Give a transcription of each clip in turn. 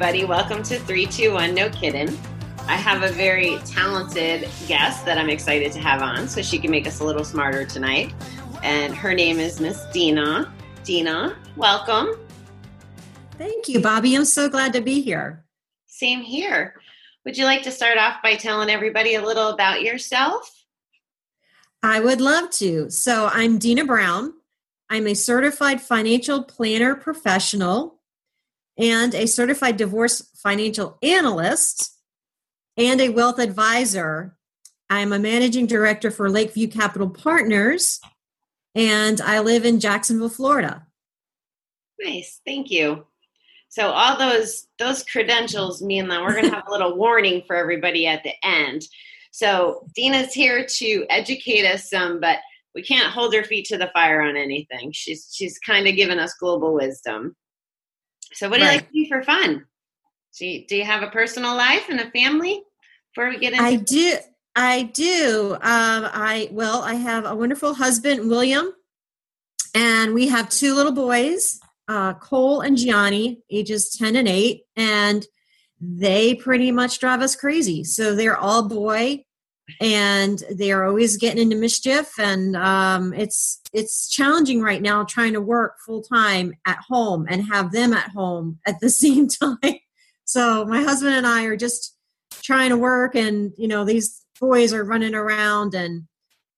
everybody. Welcome to 321 No Kidding. I have a very talented guest that I'm excited to have on so she can make us a little smarter tonight. And her name is Miss Deanna. Deanna, welcome. Thank you, Bobbie. I'm so glad to be here. Same here. Would you like to start off by telling everybody a little about yourself? I would love to. So, I'm Deanna Brown. I'm a certified financial planner professional and a certified divorce financial analyst and a wealth advisor. I'm a managing director for Lakeview Capital Partners and I live in Jacksonville, Florida. Nice, thank you. So all those those credentials mean that we're going to have a little warning for everybody at the end. So Deanna's here to educate us some, but we can't hold her feet to the fire on anything. She's she's kind of given us global wisdom. So what do you like to do for fun? Do you, do you have a personal life and a family? Before we get into I do. I do. Um, I well, I have a wonderful husband, William, and we have two little boys, uh, Cole and Gianni, ages ten and eight, and they pretty much drive us crazy. So they're all boy, and they are always getting into mischief, and um, it's it's challenging right now trying to work full time at home and have them at home at the same time. So my husband and I are just trying to work and you know these boys are running around and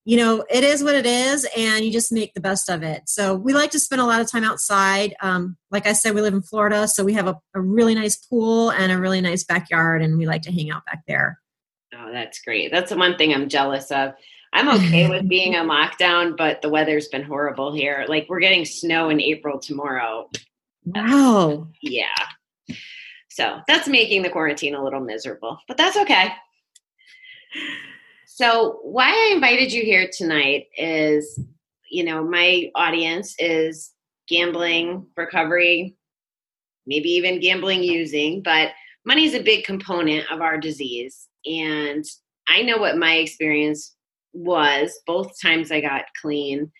you know it is what it is and you just make the best of it. So we like to spend a lot of time outside. Um, like i said we live in florida so we have a, a really nice pool and a really nice backyard and we like to hang out back there that's great. That's the one thing I'm jealous of. I'm okay with being on lockdown, but the weather's been horrible here. Like we're getting snow in April tomorrow. wow Yeah. So that's making the quarantine a little miserable, but that's okay. So, why I invited you here tonight is, you know, my audience is gambling recovery, maybe even gambling using, but money is a big component of our disease. And I know what my experience was both times I got clean.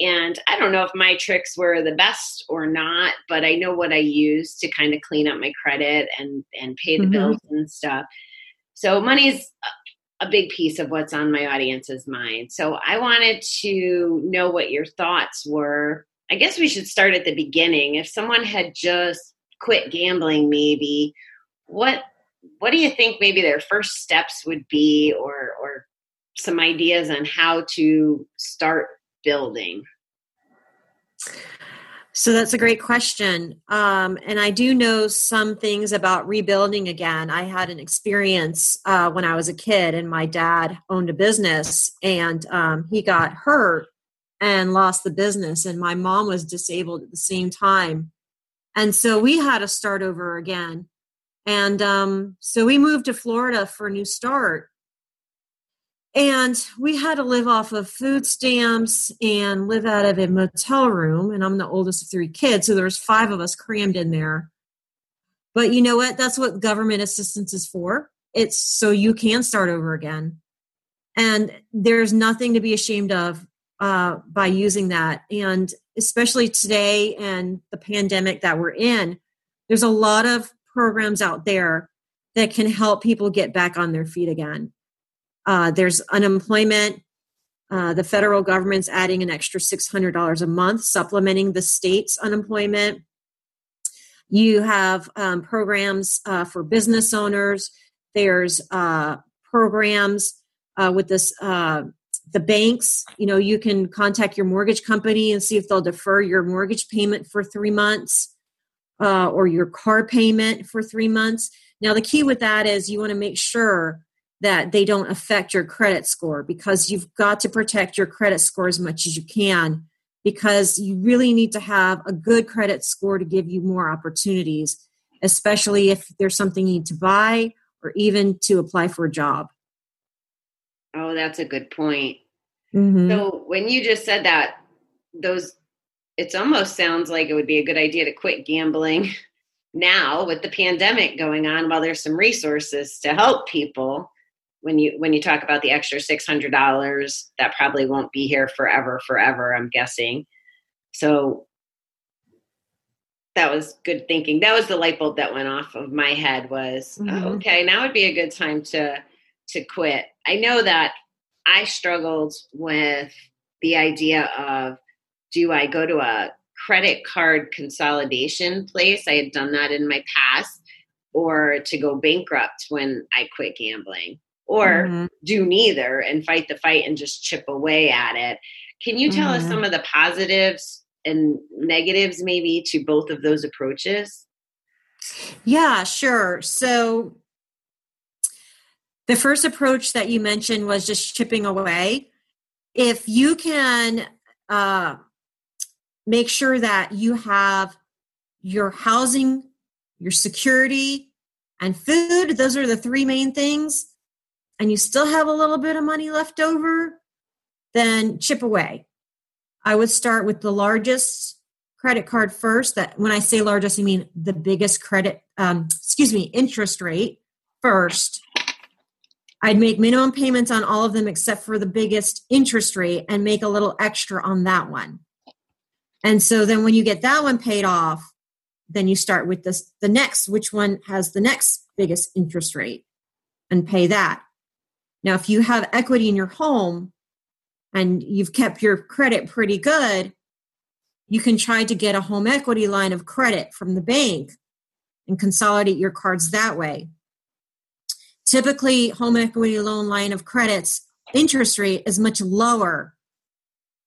And I don't know if my tricks were the best or not, but I know what I used to kind of clean up my credit and and pay the Mhm. bills and stuff. So money's a big piece of what's on my audience's mind. So I wanted to know what your thoughts were. I guess we should start at the beginning. If someone had just quit gambling maybe, what what do you think maybe their first steps would be or or some ideas on how to start building? So that's a great question. Um, and I do know some things about rebuilding again. I had an experience uh, when I was a kid, and my dad owned a business, and um, he got hurt and lost the business, and my mom was disabled at the same time. And so we had to start over again. And um, so we moved to Florida for a new start. And we had to live off of food stamps and live out of a motel room. And I'm the oldest of three kids, so there's five of us crammed in there. But you know what? That's what government assistance is for. It's so you can start over again. And there's nothing to be ashamed of uh, by using that. And especially today and the pandemic that we're in, there's a lot of programs out there that can help people get back on their feet again. Uh, there's unemployment. Uh, the federal government's adding an extra $600 a month, supplementing the state's unemployment. You have um, programs uh, for business owners. There's uh, programs uh, with this uh, the banks. You know, you can contact your mortgage company and see if they'll defer your mortgage payment for three months uh, or your car payment for three months. Now, the key with that is you want to make sure that they don't affect your credit score because you've got to protect your credit score as much as you can because you really need to have a good credit score to give you more opportunities, especially if there's something you need to buy or even to apply for a job. Oh, that's a good point. Mhm. So when you just said that, those it's almost sounds like it would be a good idea to quit gambling now with the pandemic going on while there's some resources to help people. When you when you talk about the extra $600 that probably won't be here forever forever i'm guessing. So that was good thinking. That was the light bulb that went off of my head was oh, mm-hmm. okay now would be a good time to to quit. I know that i struggled with the idea of do i go to a credit card consolidation place i had done that in my past or to go bankrupt when i quit gambling or Mhm. do neither and fight the fight and just chip away at it. Can you tell us Mhm. some of the positives and negatives maybe to both of those approaches? Yeah, sure. So the first approach that you mentioned was just chipping away. If you can uh, make sure that you have your housing, your security, and food, those are the three main things, and you still have a little bit of money left over, then chip away. I would start with the largest credit card first. That when I say largest, I mean the biggest credit, um, excuse me, interest rate first. I'd make minimum payments on all of them except for the biggest interest rate and make a little extra on that one. And so then when you get that one paid off, then you start with this the next, which one has the next biggest interest rate and pay that. Now, if you have equity in your home and you've kept your credit pretty good, you can try to get a home equity line of credit from the bank and consolidate your cards that way. Typically, home equity loan line of credits interest rate is much lower,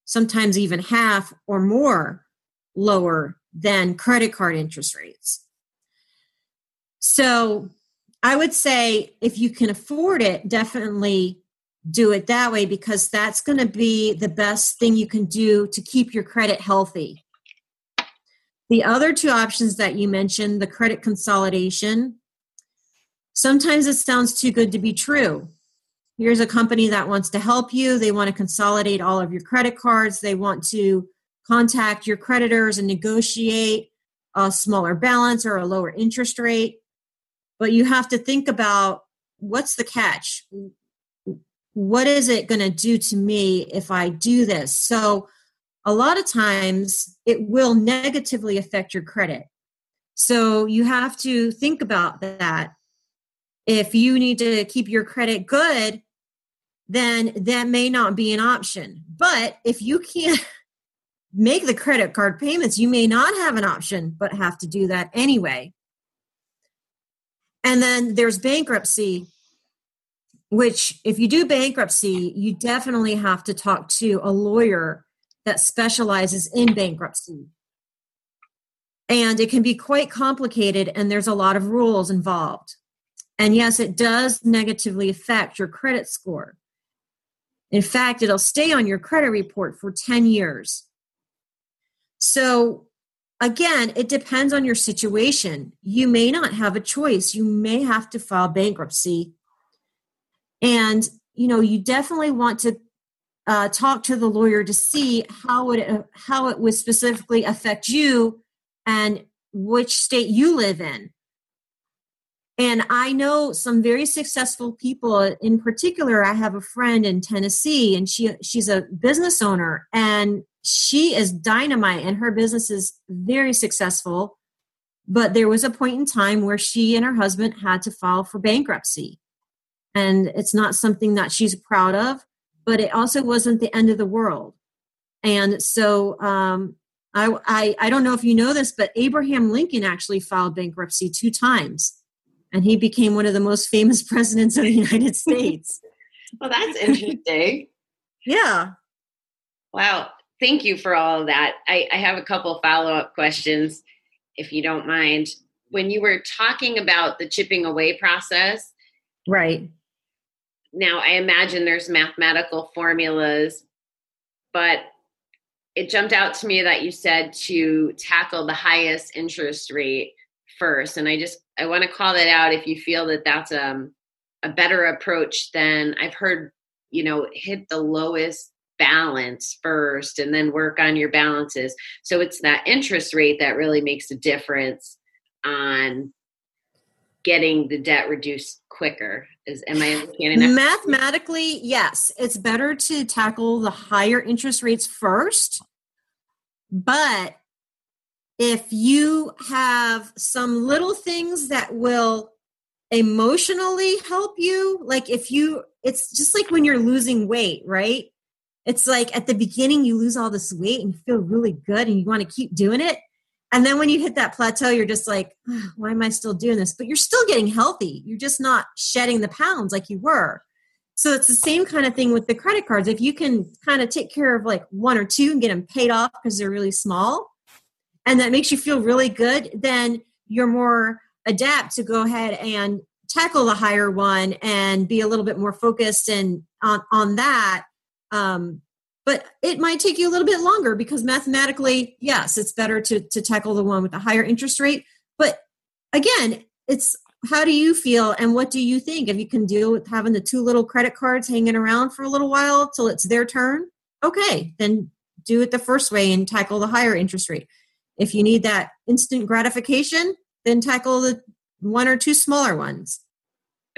sometimes even half or more lower than credit card interest rates. So, I would say if you can afford it, definitely do it that way because that's going to be the best thing you can do to keep your credit healthy. The other two options that you mentioned, the credit consolidation, sometimes it sounds too good to be true. Here's a company that wants to help you. They want to consolidate all of your credit cards. They want to contact your creditors and negotiate a smaller balance or a lower interest rate. But you have to think about what's the catch? What is it going to do to me if I do this? So, a lot of times it will negatively affect your credit. So, you have to think about that. If you need to keep your credit good, then that may not be an option. But if you can't make the credit card payments, you may not have an option, but have to do that anyway. And then there's bankruptcy, which, if you do bankruptcy, you definitely have to talk to a lawyer that specializes in bankruptcy. And it can be quite complicated, and there's a lot of rules involved. And yes, it does negatively affect your credit score. In fact, it'll stay on your credit report for 10 years. So, again, it depends on your situation. You may not have a choice. You may have to file bankruptcy. And, you know, you definitely want to uh, talk to the lawyer to see how it how it would specifically affect you and which state you live in. And I know some very successful people. In particular, I have a friend in Tennessee, and she she's a business owner, and she is dynamite, and her business is very successful. But there was a point in time where she and her husband had to file for bankruptcy, and it's not something that she's proud of. But it also wasn't the end of the world, and so um, I, I I don't know if you know this, but Abraham Lincoln actually filed bankruptcy two times and he became one of the most famous presidents of the United States. Well, that's interesting. yeah. Wow. Thank you for all of that. I, I have a couple follow up questions, if you don't mind. When you were talking about the chipping away process, Right. now I imagine there's mathematical formulas, but it jumped out to me that you said to tackle the highest interest rate first. And I just, I want to call that out if you feel that that's um, a better approach than I've heard, you know, hit the lowest balance first and then work on your balances. So it's that interest rate that really makes a difference on getting the debt reduced quicker. Is am I understanding that? Mathematically, yes, it's better to tackle the higher interest rates first. But if you have some little things that will emotionally help you, like if you, it's just like when you're losing weight, right? It's like at the beginning, you lose all this weight and you feel really good and you want to keep doing it. And then when you hit that plateau, you're just like, "Ugh, why am I still doing this? But you're still getting healthy. You're just not shedding the pounds like you were. So it's the same kind of thing with the credit cards. If you can kind of take care of like one or two and get them paid off because they're really small, and that makes you feel really good, then you're more adept to go ahead and tackle the higher one and be a little bit more focused and on on that. Um, but it might take you a little bit longer because mathematically, yes, it's better to to tackle the one with the higher interest rate. But again, it's how do you feel and what do you think if you can deal with having the two little credit cards hanging around for a little while till it's their turn okay then do it the first way and tackle the higher interest rate if you need that instant gratification then tackle the one or two smaller ones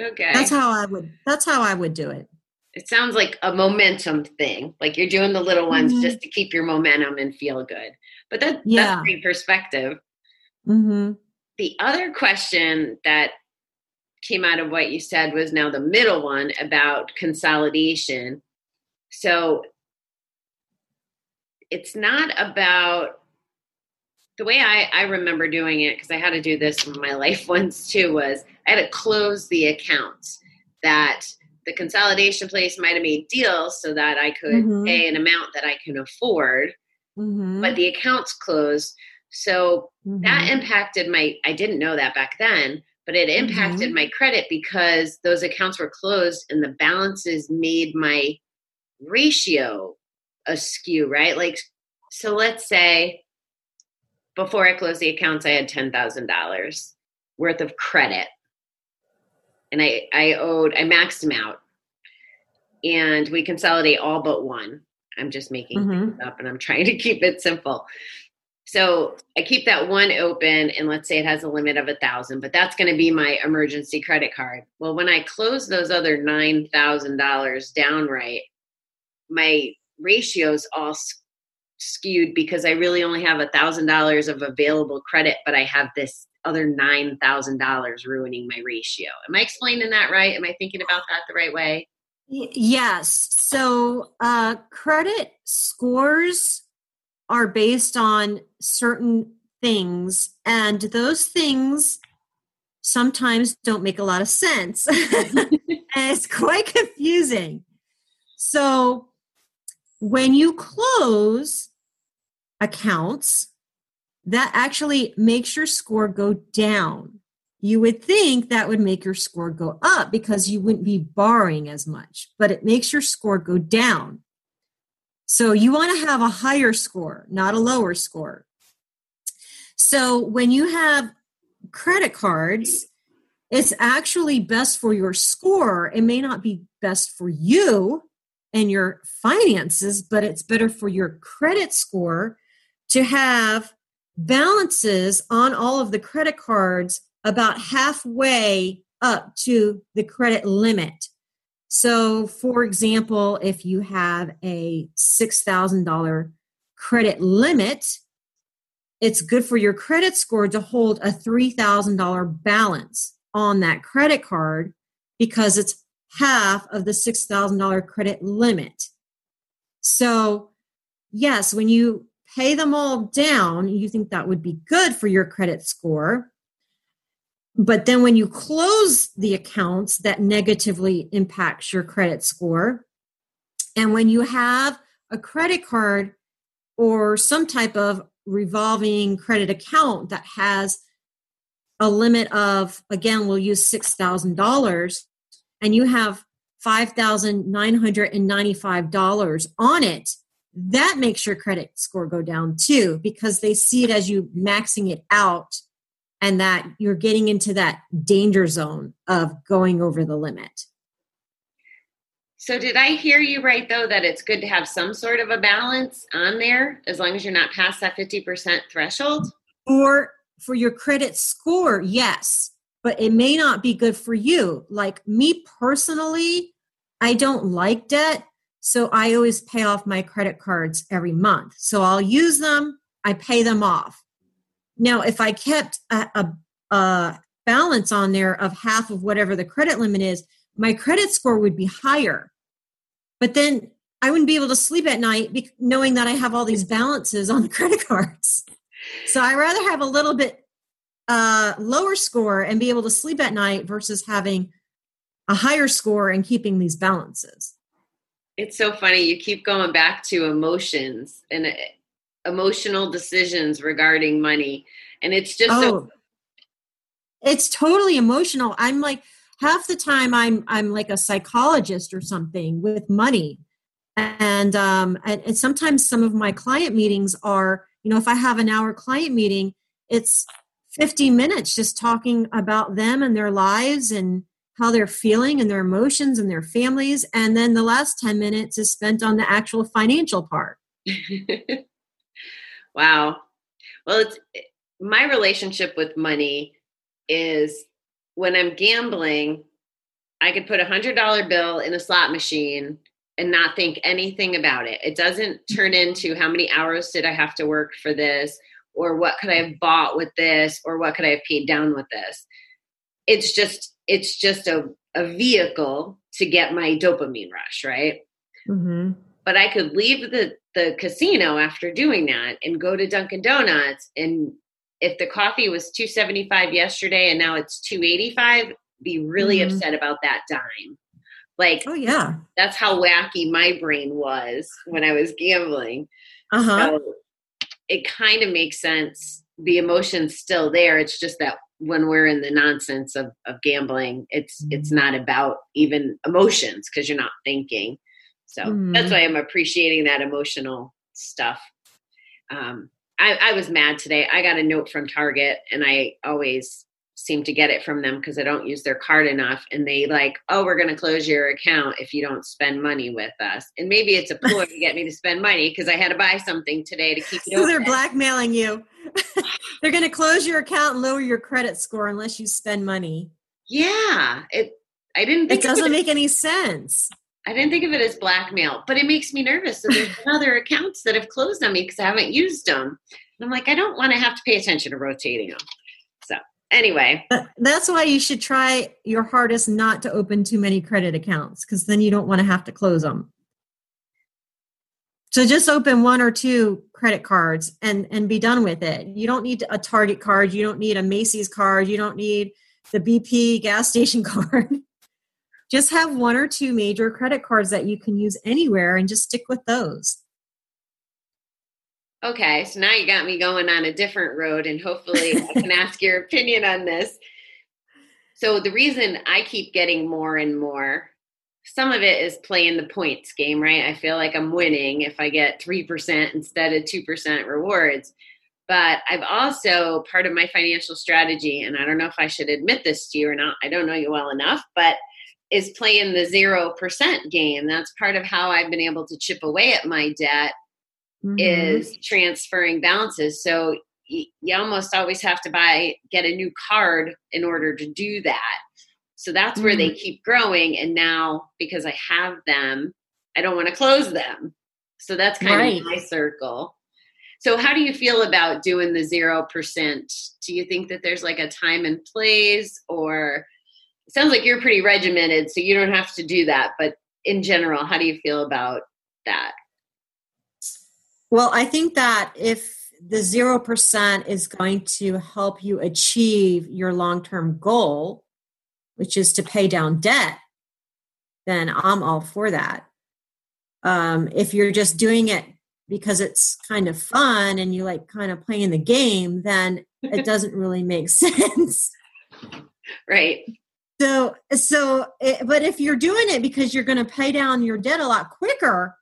Okay. that's how i would that's how i would do it it sounds like a momentum thing. Like you're doing the little ones Mhm. just to keep your momentum and feel good. But that, Yeah. that's great perspective. mm-hmm. The other question that came out of what you said was now the middle one about consolidation. So it's not about the way I, I remember doing it, because I had to do this in my life once too, was I had to close the accounts that the consolidation place might have made deals so that I could Mhm. pay an amount that I can afford, Mm-hmm. but the accounts closed. So that Mhm. impacted my i didn't know that back then but it impacted Mhm. my credit because those accounts were closed and the balances made my ratio askew right like so let's say before i closed the accounts i had $10000 worth of credit and i i owed i maxed them out and we consolidate all but one i'm just making Mhm. things up and i'm trying to keep it simple so I keep that one open, and let's say it has a limit of a thousand, but that's going to be my emergency credit card. Well, when I close those other nine thousand dollars downright, my ratios all skewed because I really only have a thousand dollars of available credit, but I have this other nine thousand dollars ruining my ratio. Am I explaining that right? Am I thinking about that the right way? Yes. So uh, credit scores are based on certain things, and those things sometimes don't make a lot of sense. and it's quite confusing. So when you close accounts, that actually makes your score go down. You would think that would make your score go up because you wouldn't be borrowing as much, but it makes your score go down. So you want to have a higher score, not a lower score. So when you have credit cards, it's actually best for your score. It may not be best for you and your finances, but it's better for your credit score to have balances on all of the credit cards about halfway up to the credit limit. So, for example, if you have a $6,000 credit limit, it's good for your credit score to hold a $3,000 balance on that credit card because it's half of the $6,000 credit limit. So, yes, when you pay them all down, you think that would be good for your credit score. But then when you close the accounts, that negatively impacts your credit score. And when you have a credit card or some type of revolving credit account that has a limit of, again, we'll use $6,000, and you have $5,995 on it, that makes your credit score go down too because they see it as you maxing it out and that you're getting into that danger zone of going over the limit. So did I hear you right though that it's good to have some sort of a balance on there as long as you're not past that 50% threshold? or for your credit score yes but it may not be good for you. Like me personally i don't like debt so i always pay off my credit cards every month. So i'll use them i pay them off. Now if i kept a, a, a balance on there of half of whatever the credit limit is my credit score would be higher. But then i wouldn't be able to sleep at night knowing that i have all these balances on the credit cards. So I rather have a little bit uh, lower score and be able to sleep at night versus having a higher score and keeping these balances. It's so funny. You keep going back to emotions and uh, emotional decisions regarding money. And it's just so Oh, it's totally emotional. I'm like half the time I'm I'm like a psychologist or something with money. And um and, and sometimes some of my client meetings are, you know, if I have an hour client meeting, it's 50 minutes just talking about them and their lives and how they're feeling and their emotions and their families and then the last 10 minutes is spent on the actual financial part. wow. Well, it's my relationship with money is when I'm gambling, I could put a hundred dollar bill in a slot machine and not think anything about it. It doesn't turn into how many hours did I have to work for this, or what could I have bought with this, or what could I have paid down with this. It's just it's just a, a vehicle to get my dopamine rush, right? Mm-hmm. but I could leave the the casino after doing that and go to Dunkin' Donuts and if the coffee was 275 yesterday and now it's 285 be really Mhm. upset about that dime like Oh yeah. that's how wacky my brain was when I was gambling Uh-huh. so it kind of makes sense. The emotion's still there. It's just that when we're in the nonsense of, of gambling it's it's not about even emotions because you're not thinking. So that's Mhm. why i'm appreciating that emotional stuff. Um, I, I was mad today. I got a note from target and i always seem to get it from them because i don't use their card enough and they like oh we're going to close your account if you don't spend money with us and maybe it's a ploy to get me to spend money because i had to buy something today to keep it So they're blackmailing you. they're going to close your account and lower your credit score unless you spend money. Yeah, it. I didn't It doesn't it, make any sense. I didn't think of it as blackmail, but it makes me nervous. So there's other accounts that have closed on me because I haven't used them. And I'm like, I don't want to have to pay attention to rotating them. Anyway, That's why you should try your hardest not to open too many credit accounts because then you don't want to have to close them. So just open one or two credit cards and and be done with it. You don't need a Target card, you don't need a Macy's card, you don't need the BP gas station card. just have one or two major credit cards that you can use anywhere and just stick with those. Okay. So now you got me going on a different road, and hopefully I can ask your opinion on this. So the reason I keep getting more and more, some of it is playing the points game, right? I feel like I'm winning if I get 3% instead of 2% rewards. But I've also, part of my financial strategy, and I don't know if I should admit this to you or not, I don't know you well enough, but is playing the 0% game. That's part of how I've been able to chip away at my debt Mhm. is transferring balances. So you almost always have to buy get a new card in order to do that. So that's where they keep growing. And now because I have them, I don't want to close them. So that's kind Right. of my circle. So how do you feel about doing the zero percent? Do you think that there's like a time and place or it sounds like you're pretty regimented, so you don't have to do that. But in general, how do you feel about that? Well, I think that if the 0% is going to help you achieve your long term goal, which is to pay down debt, then I'm all for that. Um, if you're just doing it because it's kind of fun and you like kind of playing the game, then it doesn't really make sense. Right. So, so, it, but if you're doing it because you're going to pay down your debt a lot quicker,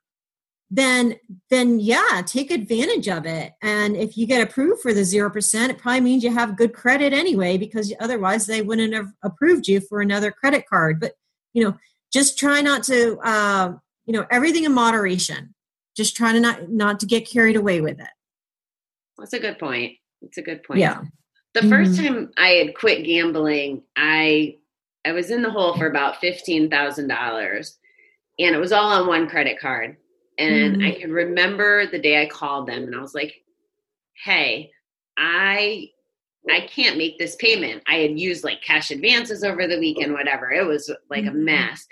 then, then yeah, take advantage of it. And if you get approved for the zero percent, it probably means you have good credit anyway, because otherwise they wouldn't have approved you for another credit card. But you know, just try not to uh, you know everything in moderation just try to not not to get carried away with it That's a good point. It's a good point. yeah The first Mhm. time I had quit gambling, I I was in the hole for about fifteen thousand dollars, and it was all on one credit card. And Mhm. I can remember the day I called them, and I was like, "Hey, I I can't make this payment. I had used like cash advances over the weekend, whatever. It was like a Mhm. mess."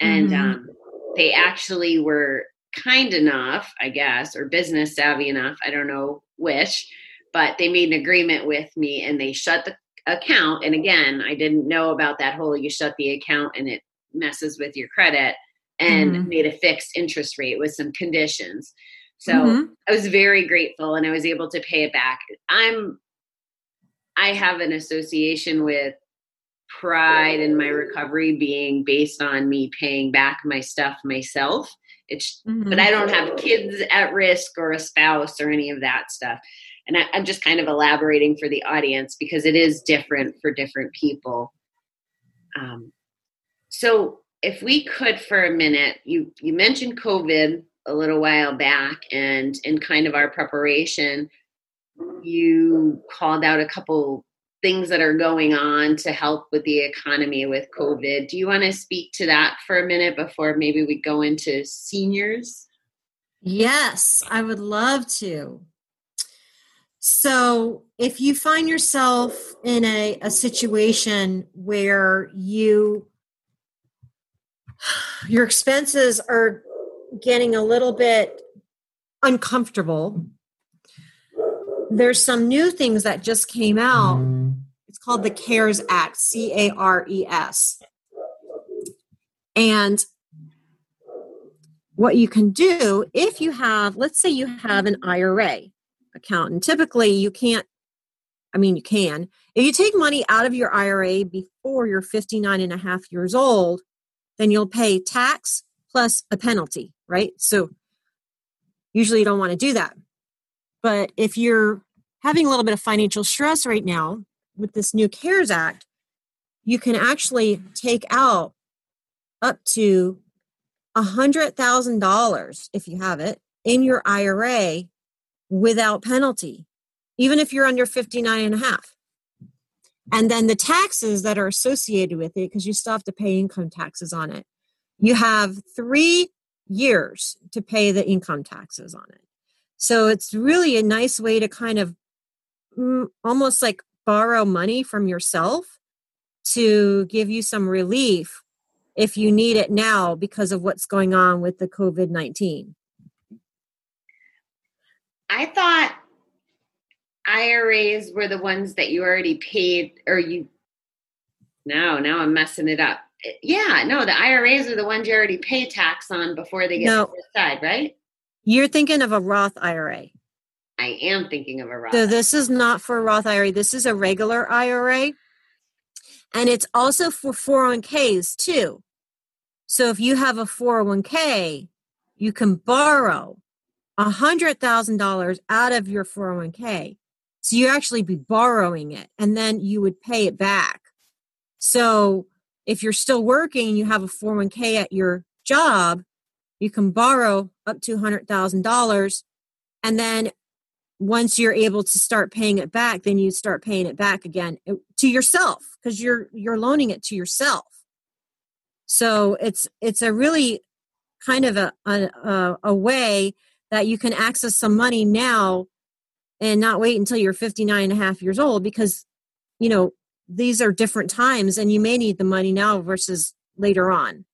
And Mhm. um, they actually were kind enough, I guess, or business savvy enough. I don't know which, but they made an agreement with me and they shut the account. And again, I didn't know about that whole you shut the account and it messes with your credit and Mhm. made a fixed interest rate with some conditions. So Mhm. I was very grateful and I was able to pay it back. I'm I have an association with pride in my recovery being based on me paying back my stuff myself. It's but Mhm. I don't have kids at risk or a spouse or any of that stuff. And I, I'm just kind of elaborating for the audience because it is different for different people. Um, so, if we could for a minute, you you mentioned COVID a little while back, and in kind of our preparation, you called out a couple things that are going on to help with the economy with COVID. Do you want to speak to that for a minute before maybe we go into seniors? Yes, I would love to. So, if you find yourself in a, a situation where you your expenses are getting a little bit uncomfortable, there's some new things that just came out. It's called the CARES Act, C A R E S. And what you can do if you have, let's say you have an IRA account, and typically you can't, I mean, you can. If you take money out of your IRA before you're 59 and a half years old, then you'll pay tax plus a penalty, right? So usually you don't want to do that. But if you're having a little bit of financial stress right now with this new CARES Act, you can actually take out up to $100,000 if you have it in your IRA without penalty, even if you're under 59 and a half. And then the taxes that are associated with it, because you still have to pay income taxes on it, you have three years to pay the income taxes on it. So it's really a nice way to kind of mm, almost like borrow money from yourself to give you some relief if you need it now because of what's going on with the COVID 19. I thought IRAs were the ones that you already paid, or you. No, now I'm messing it up. Yeah, no, the IRAs are the ones you already pay tax on before they get No. set aside, right? You're thinking of a Roth IRA. I am thinking of a Roth. So this is not for a Roth IRA. This is a regular IRA. And it's also for 401ks too. So if you have a 401k, you can borrow $100,000 out of your 401k. So you actually be borrowing it and then you would pay it back. So if you're still working and you have a 401k at your job, you can borrow up to $100,000 and then once you're able to start paying it back then you start paying it back again uh, to yourself because you're you're loaning it to yourself so it's it's a really kind of a, a a way that you can access some money now and not wait until you're 59 and a half years old because you know these are different times and you may need the money now versus later on.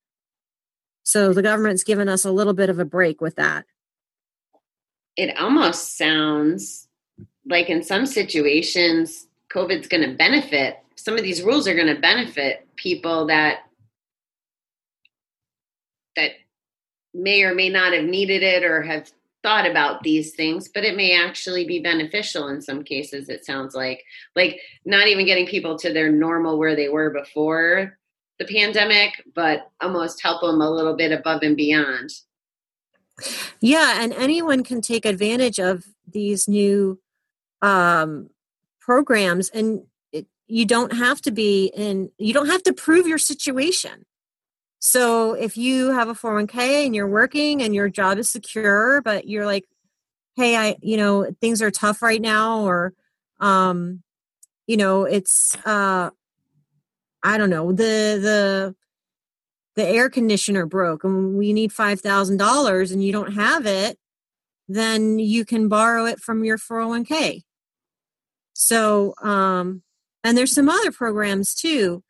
So the government's given us a little bit of a break with that. It almost sounds like in some situations covid's going to benefit some of these rules are going to benefit people that that may or may not have needed it or have thought about these things but it may actually be beneficial in some cases it sounds like like not even getting people to their normal where they were before the pandemic but almost help them a little bit above and beyond Yeah, and anyone can take advantage of these new um, programs, and it, you don't have to be in. You don't have to prove your situation. So if you have a 401k and you're working and your job is secure, but you're like, hey, I, you know, things are tough right now, or, um, you know, it's, uh, I don't know, the, the, the air conditioner broke and we need $5,000 and you don't have it, then you can borrow it from your 401k. So, um, and there's some other programs too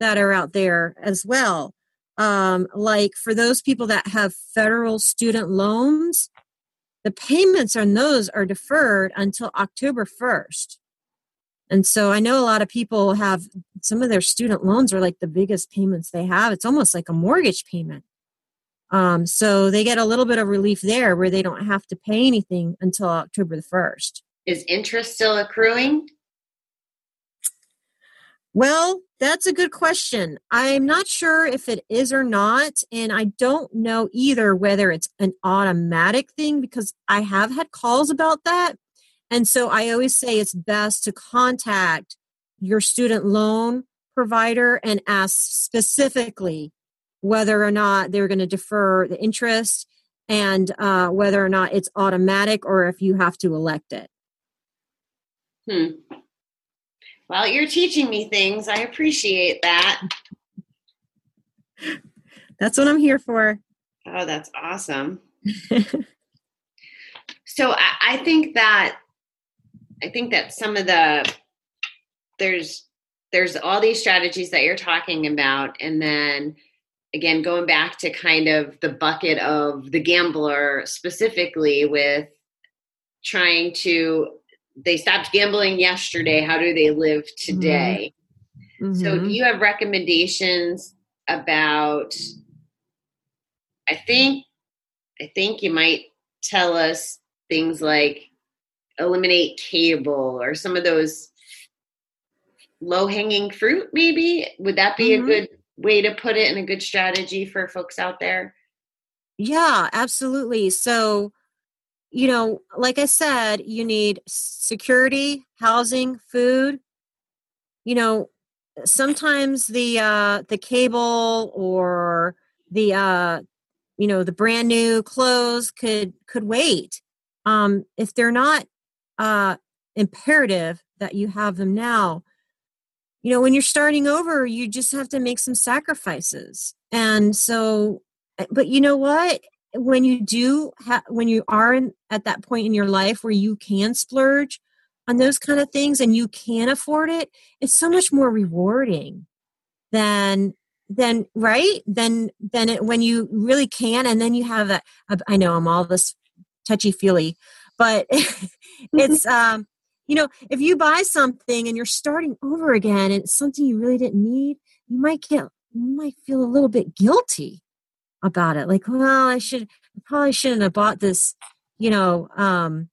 that are out there as well. Um, like for those people that have federal student loans, the payments on those are deferred until October 1st. And so I know a lot of people have some of their student loans are like the biggest payments they have. It's almost like a mortgage payment. Um, so they get a little bit of relief there where they don't have to pay anything until October the 1st. Is interest still accruing? Well, that's a good question. I'm not sure if it is or not. And I don't know either whether it's an automatic thing because I have had calls about that. And so I always say it's best to contact your student loan provider and ask specifically whether or not they're going to defer the interest and uh, whether or not it's automatic or if you have to elect it. Hmm. Well, you're teaching me things. I appreciate that. That's what I'm here for. Oh, that's awesome. so I, I think that I think that some of the there's there's all these strategies that you're talking about, and then again going back to kind of the bucket of the gambler specifically with trying to they stopped gambling yesterday. How do they live today? Mm-hmm. so do you have recommendations about i think i think you might tell us things like eliminate cable or some of those low hanging fruit maybe? Would that be mm-hmm. a good way to put it and a good strategy for folks out there? Yeah absolutely. So you know, like I said, you need security, housing, food. You know, sometimes the uh the cable or the uh you know, the brand new clothes could could wait. Um if they're not uh imperative that you have them now. You know, when you're starting over, you just have to make some sacrifices. And so eh, but you know what? When you do ha- when you are in, at that point in your life where you can splurge on those kind of things and you can afford it it's so much more rewarding than than right? Than than it, when you really can and then you have that i know i'm all this touchy feely but it's um you know if you buy something and you're starting over again and it's something you really didn't need you might get you might feel a little bit guilty about it like well i should I probably shouldn't have bought this you know um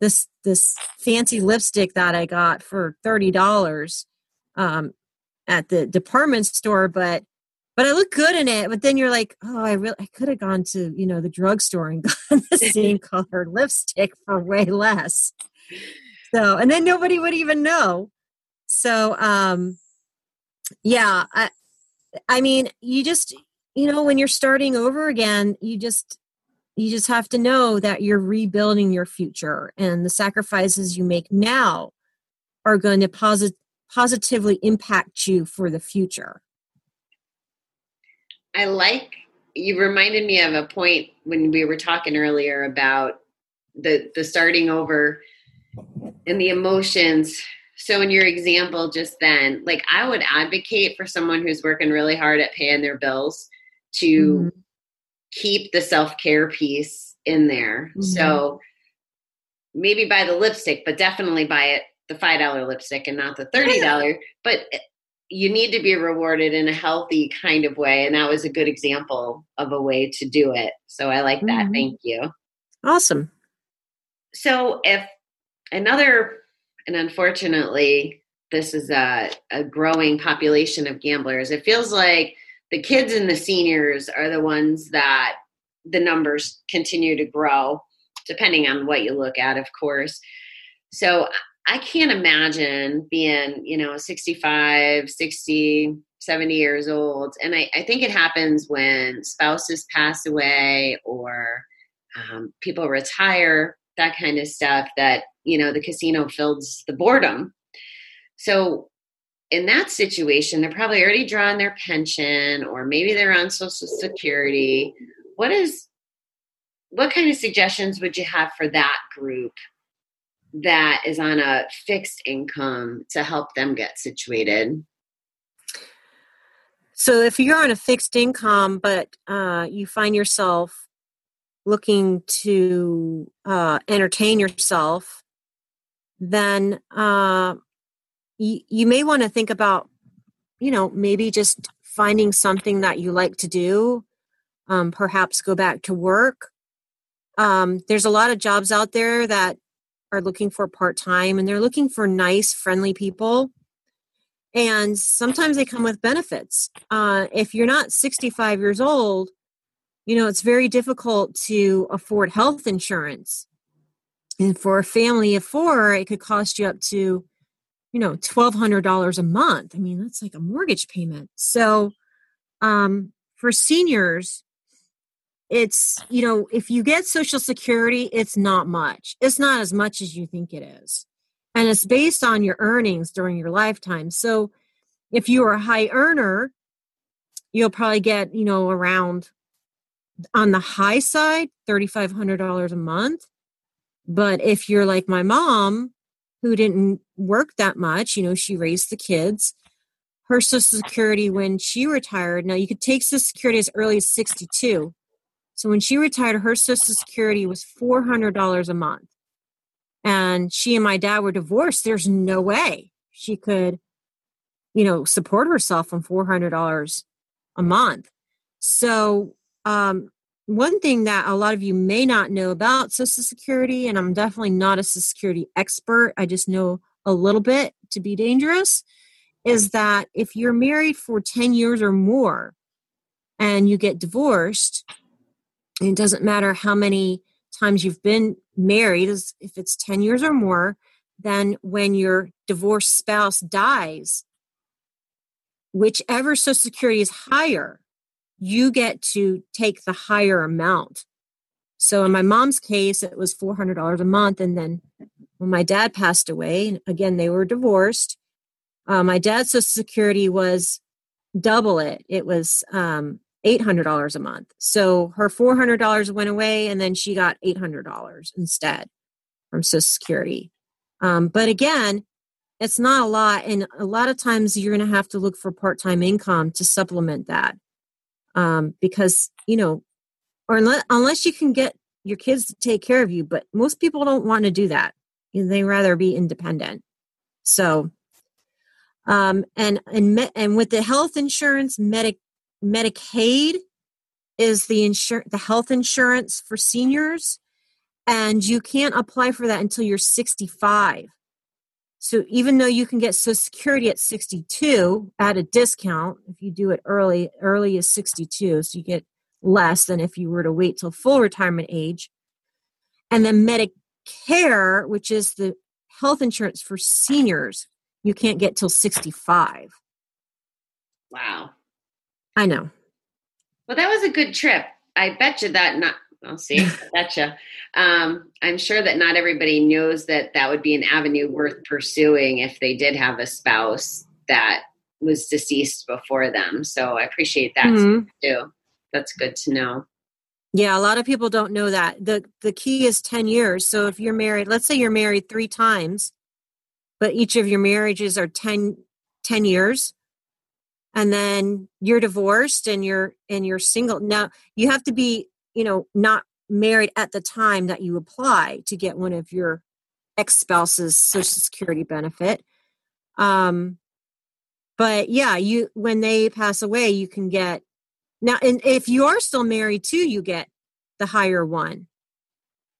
this this fancy lipstick that i got for $30 um at the department store but but i look good in it. But then you're like oh i really i could have gone to you know the drugstore and gotten the same colored lipstick for way less. So and then nobody would even know. So um yeah i i mean you just you know when you're starting over again you just you just have to know that you're rebuilding your future and the sacrifices you make now are going to posit- positively impact you for the future. I like you reminded me of a point when we were talking earlier about the the starting over and the emotions. So in your example just then like i would advocate for someone who's working really hard at paying their bills to mm-hmm. keep the self-care piece in there. Mm-hmm. So maybe buy the lipstick, but definitely buy it the five dollar lipstick and not the thirty dollar. but you need to be rewarded in a healthy kind of way, and that was a good example of a way to do it. So I like that. Mm-hmm. Thank you. Awesome. So if another, and unfortunately, this is a, a growing population of gamblers. It feels like the kids and the seniors are the ones that the numbers continue to grow depending on what you look at of course so I can't imagine being, you know, 65, 60, 70 years old. And I, I think it happens when spouses pass away or um, people retire, that kind of stuff, that, you know, the casino fills the boredom. So in that situation, they're probably already drawing their pension or maybe they're on Social Security. What is what kind of suggestions would you have for that group that is on a fixed income to help them get situated? So if you're on a fixed income, but uh, you find yourself looking to uh, entertain yourself, then uh, you, you may want to think about, you know, maybe just finding something that you like to do. Um, perhaps go back to work. Um, there's a lot of jobs out there that are looking for part time and they're looking for nice, friendly people and sometimes they come with benefits. Uh, if you're not 65 years old, you know, it's very difficult to afford health insurance. And for a family of four, it could cost you up to, you know, $1,200 a month. I mean, that's like a mortgage payment. So um, for seniors, it's, you know, if you get Social Security, it's not much. It's not as much as you think it is and it's based on your earnings during your lifetime. So if you are a high earner, you'll probably get, you know, around on the high side, $3,500 a month. But if you're like my mom, who didn't work that much, you know, she raised the kids, her Social Security when she retired, now you could take Social Security as early as 62. So when she retired, her Social Security was $400 a month and she and my dad were divorced, there's no way she could, you know, support herself on $400 a month. So, um, one thing that a lot of you may not know about Social Security, and I'm definitely not a Social Security expert, I just know a little bit to be dangerous, is that if you're married for 10 years or more and you get divorced, it doesn't matter how many times you've been married, if it's 10 years or more, then when your divorced spouse dies, whichever Social Security is higher, you get to take the higher amount. So in my mom's case, it was $400 a month. And then when my dad passed away, again, they were divorced. Uh, my dad's Social Security was double it. It was um, $800 a month. So her $400 went away and then she got $800 instead from Social Security. Um, but again, it's not a lot. And a lot of times you're going to have to look for part time income to supplement that. Um, because, you know, or unless, unless you can get your kids to take care of you, but most people don't want to do that. They rather be independent. So, um, and and and with the health insurance, medic Medicaid is the insur- the health insurance for seniors and you can't apply for that until you're 65. So even though you can get Social Security at 62 at a discount, if you do it early, early is 62, so you get less than if you were to wait till full retirement age. And then Medicare, which is the health insurance for seniors, you can't get till 65. Wow. I know. Well, that was a good trip. I bet you that not. I'll see. I betcha. Um, I'm sure that not everybody knows that that would be an avenue worth pursuing if they did have a spouse that was deceased before them. So I appreciate that Mhm. too. That's good to know. Yeah, a lot of people don't know that. The the key is 10 years. So if you're married, let's say you're married 3 times, but each of your marriages are 10 10 years and then you're divorced and you're and you're single. Now, you have to be, you know, not married at the time that you apply to get one of your ex-spouse's social security benefit. Um but yeah, you when they pass away, you can get now and if you are still married too, you get the higher one.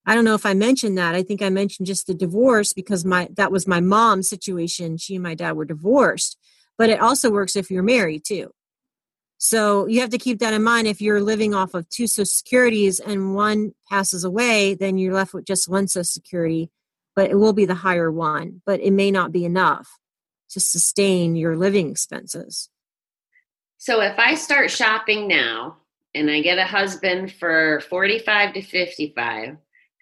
I don't know if I mentioned that. I think I mentioned just the divorce because my that was my mom's situation. She and my dad were divorced, but it also works if you're married too. So you have to keep that in mind. If you're living off of two social securities and one passes away, then you're left with just one social security. but it will be the higher one, but it may not be enough to sustain your living expenses. So if I start shopping now and I get a husband for 45 to 55,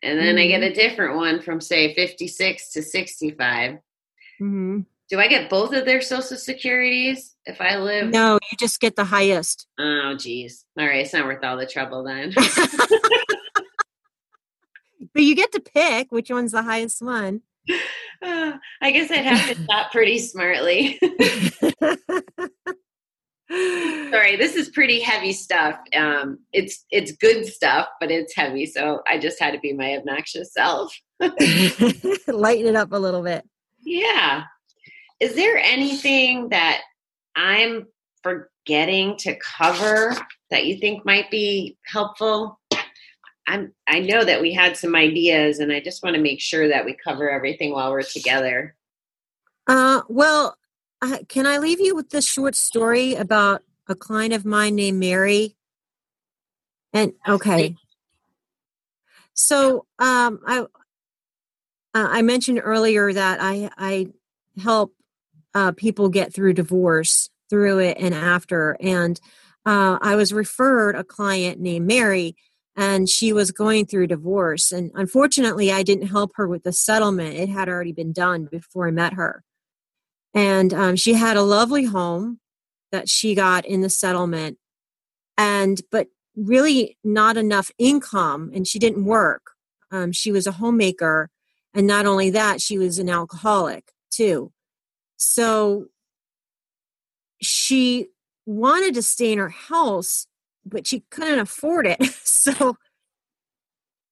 and then I get a different one from say 56 to 65, Mm-hmm. do I get both of their social securities if I live? No, you just get the highest. Oh, geez. All right. It's not worth all the trouble then. but you get to pick which one's the highest one. Uh, I guess I'd have to stop pretty smartly. Sorry, this is pretty heavy stuff. Um, it's it's good stuff, but it's heavy, so I just had to be my obnoxious self. Lighten it up a little bit. Yeah. Is there anything that I'm forgetting to cover that you think might be helpful? I'm I know that we had some ideas and I just want to make sure that we cover everything while we're together. Uh, well, can I leave you with this short story about a client of mine named Mary? And okay, so um, I uh, I mentioned earlier that I I help uh, people get through divorce, through it and after, and uh, I was referred a client named Mary, and she was going through divorce, and unfortunately, I didn't help her with the settlement. It had already been done before I met her. And um, she had a lovely home that she got in the settlement. And but really not enough income and she didn't work. Um, she was a homemaker and not only that she was an alcoholic too so she wanted to stay in her house but she couldn't afford it so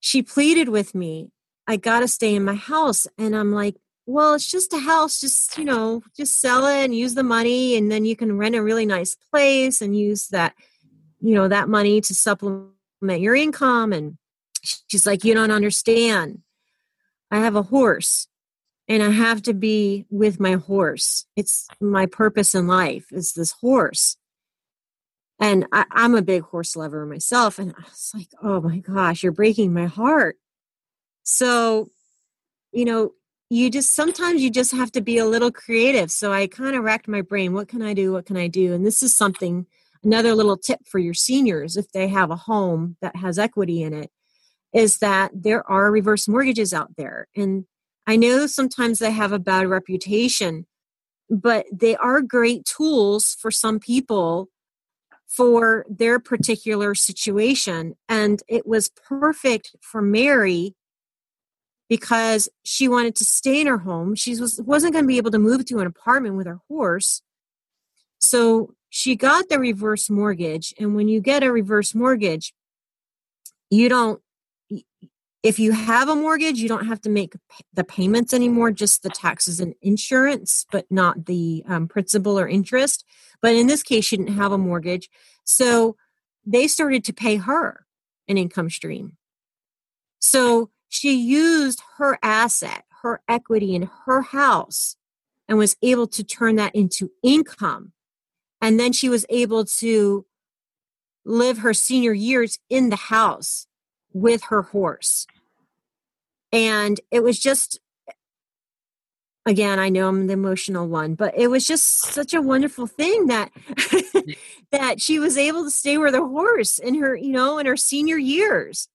she pleaded with me i gotta stay in my house and i'm like well, it's just a house, just, you know, just sell it and use the money and then you can rent a really nice place and use that, you know, that money to supplement your income. And she's like, you don't understand. I have a horse and I have to be with my horse. It's my purpose in life is this horse. And I, I'm a big horse lover myself. And I was like, oh my gosh, you're breaking my heart. So, you know, you just sometimes you just have to be a little creative. So I kind of racked my brain. What can I do? What can I do? And this is something, another little tip for your seniors if they have a home that has equity in it, is that there are reverse mortgages out there. And I know sometimes they have a bad reputation, but they are great tools for some people for their particular situation. And it was perfect for Mary because she wanted to stay in her home. She was, wasn't going to be able to move to an apartment with her horse. So she got the reverse mortgage. And when you get a reverse mortgage, you don't, if you have a mortgage, you don't have to make the payments anymore, just the taxes and insurance, but not the um, principal or interest. But in this case, she didn't have a mortgage. So they started to pay her an income stream. So she used her asset, her equity in her house, and was able to turn that into income. And then she was able to live her senior years in the house with her horse. And it was just, again, I know I'm the emotional one, but it was just such a wonderful thing that that she was able to stay with her horse in her, you know, in her senior years.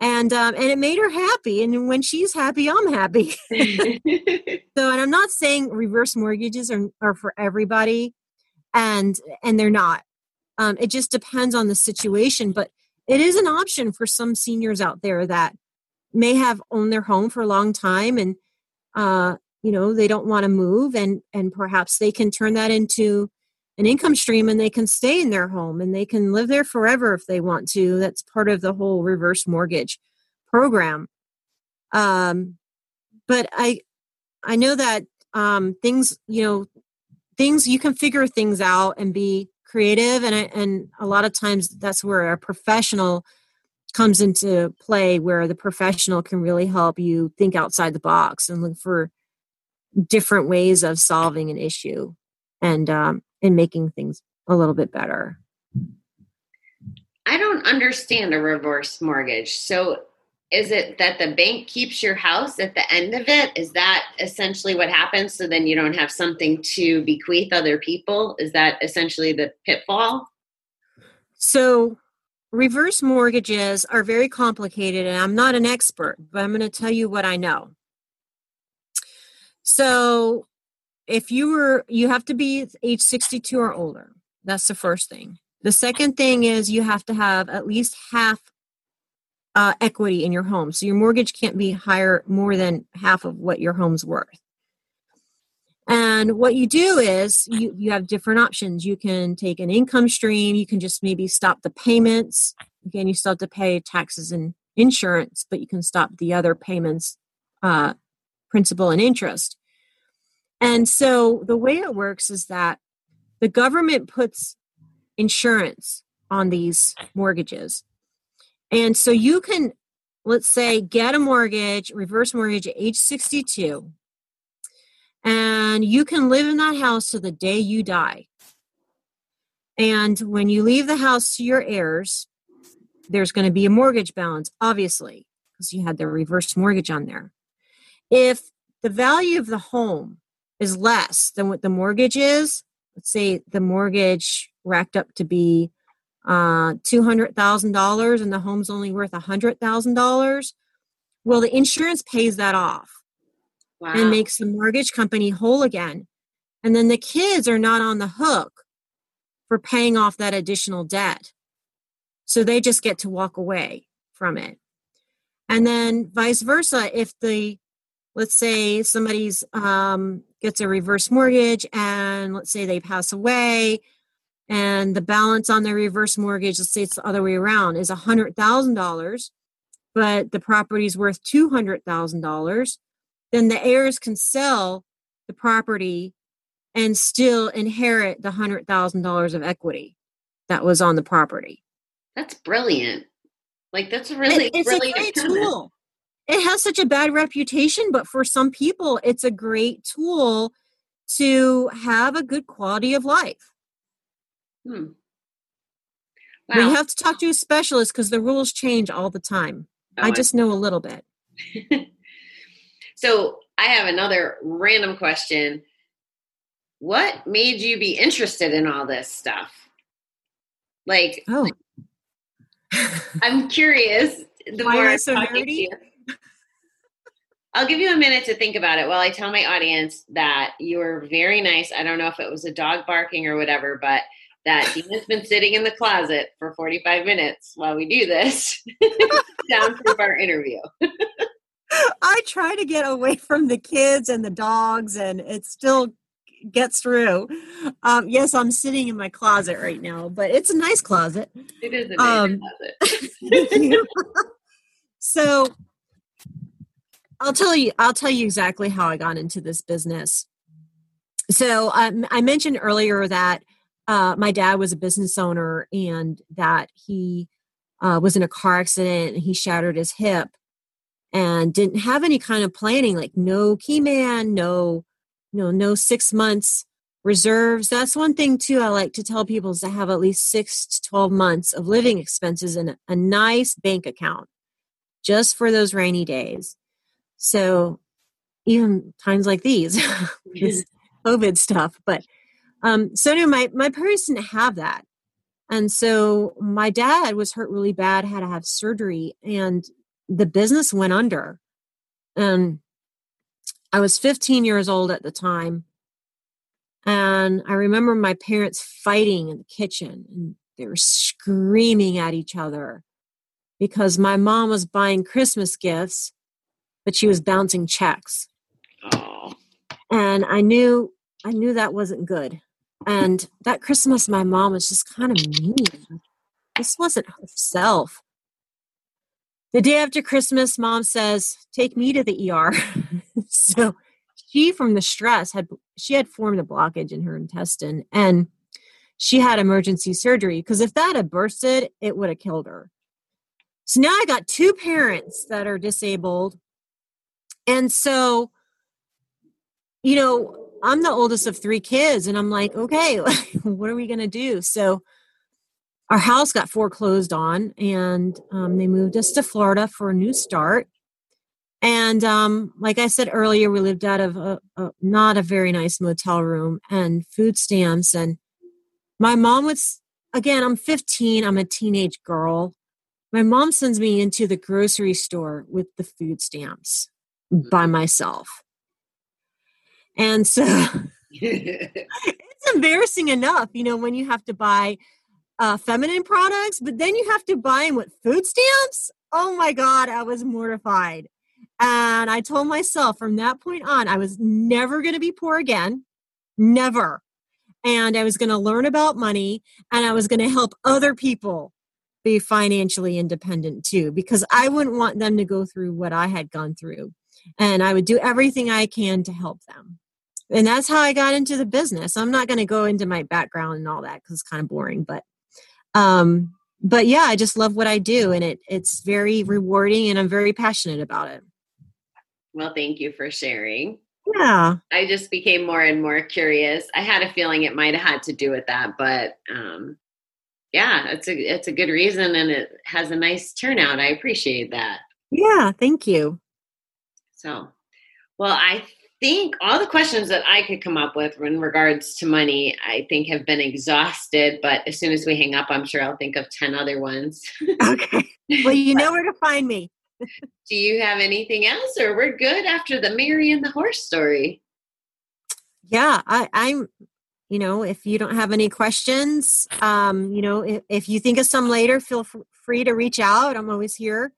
And um, and it made her happy. And when she's happy i'm happy. So and i'm not saying reverse mortgages are, are for everybody and and they're not. Um, it just depends on the situation but it is an option for some seniors out there that may have owned their home for a long time and uh, you know they don't want to move and and perhaps they can turn that into an income stream and they can stay in their home and they can live there forever if they want to. That's part of the whole reverse mortgage program. Um, but I, I know that um, things, you know, things you can figure things out and be creative, and I, and a lot of times that's where a professional comes into play, where the professional can really help you think outside the box and look for different ways of solving an issue. And um, in making things a little bit better. I don't understand a reverse mortgage. So is it that the bank keeps your house at the end of it? Is that essentially what happens? So then you don't have something to bequeath other people? Is that essentially the pitfall? So, reverse mortgages are very complicated, and I'm not an expert, but I'm going to tell you what I know. So, if you were, you have to be age 62 or older. That's the first thing. The second thing is you have to have at least half uh, equity in your home. So your mortgage can't be higher more than half of what your home's worth. And what you do is you, you have different options. You can take an income stream, you can just maybe stop the payments. Again, you still have to pay taxes and insurance, but you can stop the other payments, uh, principal and interest. And so the way it works is that the government puts insurance on these mortgages. And so you can, let's say, get a mortgage, reverse mortgage at age 62, and you can live in that house to the day you die. And when you leave the house to your heirs, there's going to be a mortgage balance, obviously, because you had the reverse mortgage on there. If the value of the home is less than what the mortgage is, let's say the mortgage racked up to be uh, $200,000 and the home's only worth $100,000, well, the insurance pays that off Wow. and makes the mortgage company whole again. And then the kids are not on the hook for paying off that additional debt. So they just get to walk away from it. And then vice versa, if the let's say somebody's um, gets a reverse mortgage and let's say they pass away and the balance on their reverse mortgage let's say it's the other way around is $100000 but the property is worth $200000 then the heirs can sell the property and still inherit the $100000 of equity that was on the property That's brilliant. Like that's a really, It- it's really a great tool. It has such a bad reputation, but for some people, it's a great tool to have a good quality of life. Hmm. We have to talk to a specialist because the rules change all the time. Oh, I just know a little bit. So I have another random question. What made you be interested in all this stuff? Like, Oh, I'm curious. The Why more I I'm so talking to you. I'll give you a minute to think about it while I tell my audience that you were very nice. I don't know if it was a dog barking or whatever, but that Deanna's been sitting in the closet for 45 minutes while we do this soundproof our interview. I try to get away from the kids and the dogs, and it still gets through. Um, yes, I'm sitting in my closet right now, but it's a nice closet. It is a nice Um, closet. So I'll tell you I'll tell you exactly how I got into this business. So um, I mentioned earlier that uh, my dad was a business owner and that he uh, was in a car accident and he shattered his hip and didn't have any kind of planning like no key man no no no six months reserves. That's one thing too i like to tell people is to have at least six to 12 months of living expenses in a nice bank account just for those rainy days. So even times like these this covid stuff but um so anyway my, my parents didn't have that and so my dad was hurt really bad had to have surgery and the business went under and i was 15 years old at the time and I remember my parents fighting in the kitchen and they were screaming at each other because my mom was buying Christmas gifts, but she was bouncing checks. oh, And I knew I knew that wasn't good. And that Christmas my mom was just kind of mean. This wasn't herself. The day after Christmas, mom says, Take me to the ER. so she from the stress had she had formed a blockage in her intestine and she had emergency surgery because if that had bursted it would have killed her so now i got two parents that are disabled and so you know i'm the oldest of three kids and i'm like okay what are we going to do so our house got foreclosed on, and um, they moved us to Florida for a new start. And um, like I said earlier, we lived out of a, a, not a very nice motel room and food stamps. And my mom was, again, I'm 15, I'm a teenage girl. My mom sends me into the grocery store with the food stamps by myself. And so it's embarrassing enough, you know, when you have to buy uh, feminine products, but then you have to buy them with food stamps. Oh my God, I was mortified. And I told myself from that point on, I was never going to be poor again. Never. And I was going to learn about money and I was going to help other people be financially independent too, because I wouldn't want them to go through what I had gone through. And I would do everything I can to help them. And that's how I got into the business. I'm not going to go into my background and all that because it's kind of boring, but um but yeah, I just love what I do and it it's very rewarding and I'm very passionate about it. well, thank you for sharing. Yeah. I just became more and more curious. I had a feeling it might have had to do with that, but um, yeah, it's a it's a good reason, and it has a nice turnout. I appreciate that. Yeah, thank you. So, well, I think all the questions that I could come up with in regards to money, I think have been exhausted. But as soon as we hang up, I'm sure I'll think of ten other ones. Okay. Well, you know where to find me. Do you have anything else, or we're good after the Mary and the horse story? Yeah, I, I'm. You know, if you don't have any questions, um, you know, if, if you think of some later, feel f- free to reach out. I'm always here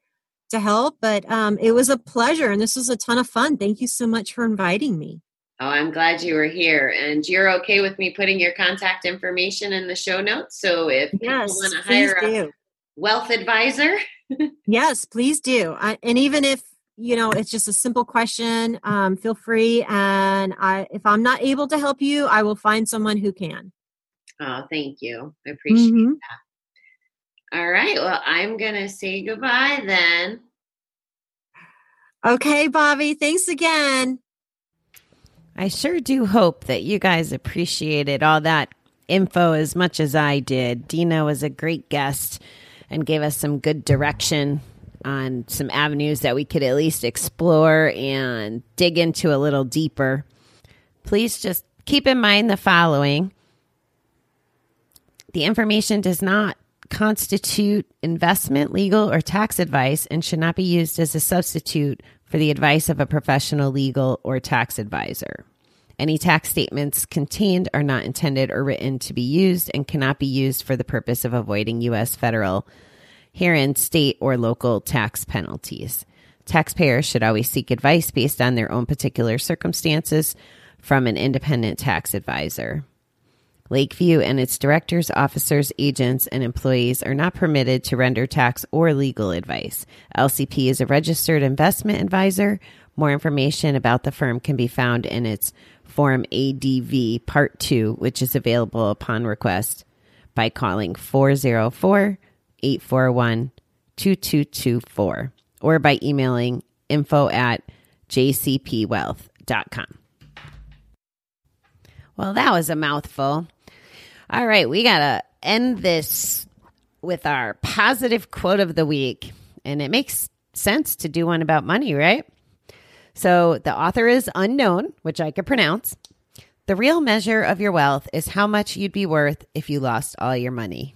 to help. But um, it was a pleasure, and this was a ton of fun. Thank you so much for inviting me. Oh, I'm glad you were here. And you're okay with me putting your contact information in the show notes. So if people Yes, want to hire a wealth advisor, Yes, please do. I, and even if you know it's just a simple question, um, feel free. And I, if I'm not able to help you, I will find someone who can. oh, thank you. I appreciate Mhm. All right. Well, I'm going to say goodbye then. Okay, Bobbie. Thanks again. I sure do hope that you guys appreciated all that info as much as I did. Deanna was a great guest and gave us some good direction on some avenues that we could at least explore and dig into a little deeper. Please just keep in mind the following the information does not constitute investment, legal, or tax advice and should not be used as a substitute for the advice of a professional legal or tax advisor. Any tax statements contained are not intended or written to be used and cannot be used for the purpose of avoiding U.S. federal, herein state, or local tax penalties. Taxpayers should always seek advice based on their own particular circumstances from an independent tax advisor. Lakeview and its directors, officers, agents, and employees are not permitted to render tax or legal advice. LCP is a registered investment advisor. More information about the firm can be found in its Form ADV Part 2, which is available upon request by calling 404 841 2224 or by emailing info at lcpwealth.com. Well, that was a mouthful. All right, we got to end this with our positive quote of the week. And it makes sense to do one about money, right? So the author is unknown, which I could pronounce. The real measure of your wealth is how much you'd be worth if you lost all your money.